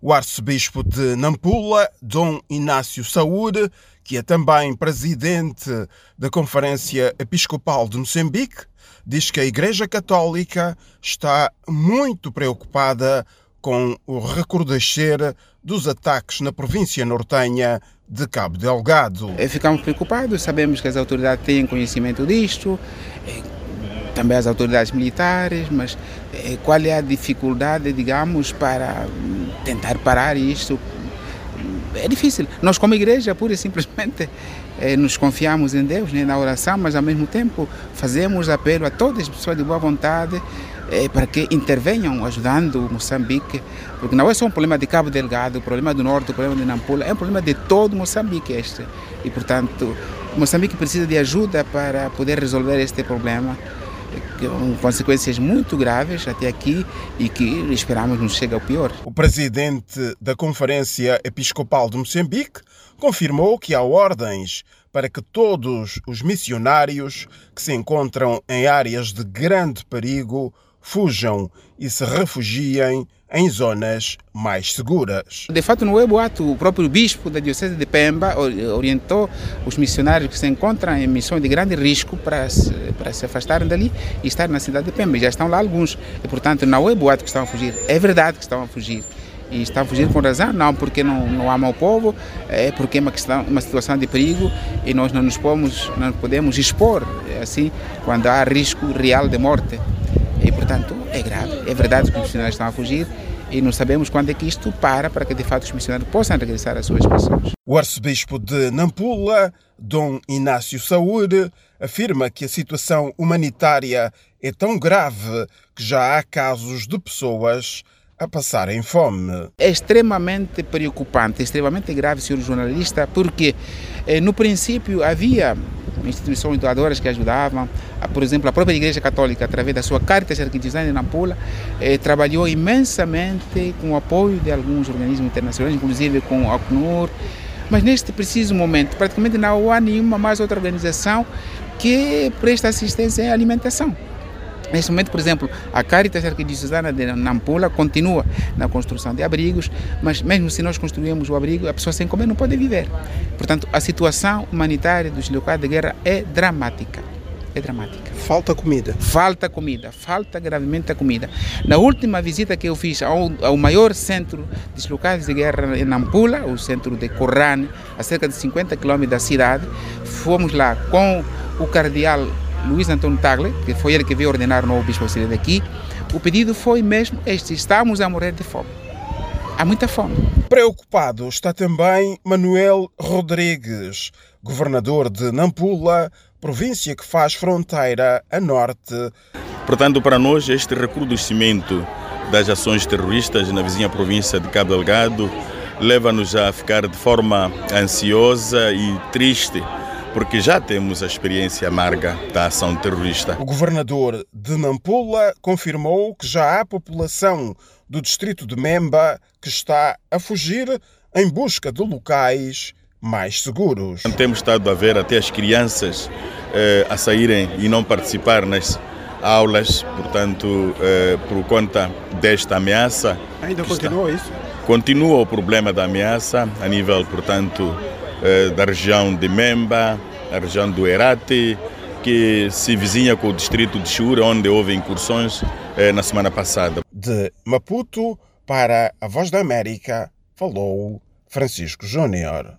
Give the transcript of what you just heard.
O arcebispo de Nampula, Dom Inácio Saúde, que é também presidente da Conferência Episcopal de Moçambique, diz que a Igreja Católica está muito preocupada com o recrudescer dos ataques na província nortenha de Cabo Delgado. Eh, ficamos preocupados, sabemos que as autoridades têm conhecimento disto, também as autoridades militares, mas eh, qual é a dificuldade, digamos, para tentar parar isto? É difícil. Nós, como igreja, pura e simplesmente, eh, nos confiamos em Deus, né, na oração, mas ao mesmo tempo fazemos apelo a todas as pessoas de boa vontade eh, para que intervenham ajudando Moçambique, porque não é só um problema de Cabo Delgado, o problema do Norte, o problema de Nampula, é um problema de todo Moçambique este. E, portanto, Moçambique precisa de ajuda para poder resolver este problema com consequências muito graves até aqui e que esperamos não chegue ao pior. O presidente da Conferência Episcopal de Moçambique confirmou que há ordens para que todos os missionários que se encontram em áreas de grande perigo fujam e se refugiem em zonas mais seguras. De fato, não é boato. O próprio bispo da Diocese de Pemba orientou os missionários que se encontram em missões de grande risco para se, para se afastarem dali e estar na cidade de Pemba. Já estão lá alguns. E, portanto, não é boato que estão a fugir. É verdade que estão a fugir. E estão a fugir com razão, não porque não, não amam o povo, é porque é uma, questão, uma situação de perigo e nós não nos podemos, não podemos expor assim quando há risco real de morte. Portanto, é grave. É verdade que os missionários estão a fugir e não sabemos quando é que isto para, para que de fato os missionários possam regressar às suas missões. O arcebispo de Nampula, Dom Inácio Saúde, afirma que a situação humanitária é tão grave que já há casos de pessoas a passarem fome. É extremamente preocupante, extremamente grave, senhor jornalista, porque eh, no princípio havia instituições doadoras que ajudavam. Por exemplo, a própria Igreja Católica, através da sua Caritas Arquidiocesana de Nampula, eh, trabalhou imensamente com o apoio de alguns organismos internacionais, inclusive com a Acnur. Mas neste preciso momento, praticamente não há nenhuma mais outra organização que presta assistência em alimentação. Neste momento, por exemplo, a Caritas Arquidiocesana de Nampula continua na construção de abrigos, mas mesmo se nós construímos o abrigo, a pessoa sem comer não pode viver. Portanto, a situação humanitária dos locais de guerra é dramática. É dramática. Falta comida. Falta comida, falta gravemente a comida. Na última visita que eu fiz ao, ao maior centro de locais de guerra em Nampula, o centro de Corrane, a cerca de 50 quilômetros da cidade, fomos lá com o cardeal Luiz Antônio Tagle, que foi ele que veio ordenar o novo bispo auxiliar daqui, o pedido foi mesmo este: estamos a morrer de fome. Há muita fome. Preocupado está também Manuel Rodrigues, governador de Nampula, província que faz fronteira a norte. Portanto, para nós, este recrudescimento das ações terroristas na vizinha província de Cabo Delgado leva-nos a ficar de forma ansiosa e triste porque já temos a experiência amarga da ação terrorista. O governador de Nampula confirmou que já há população do distrito de Memba que está a fugir em busca de locais mais seguros. Temos estado a ver até as crianças eh, a saírem e não participar nas aulas, portanto, eh, por conta desta ameaça. Ainda continua está... isso? Continua o problema da ameaça a nível, portanto, eh, da região de Memba, a região do Herate, que se vizinha com o distrito de Chura, onde houve incursões eh, na semana passada. De Maputo para a Voz da América, falou Francisco Júnior.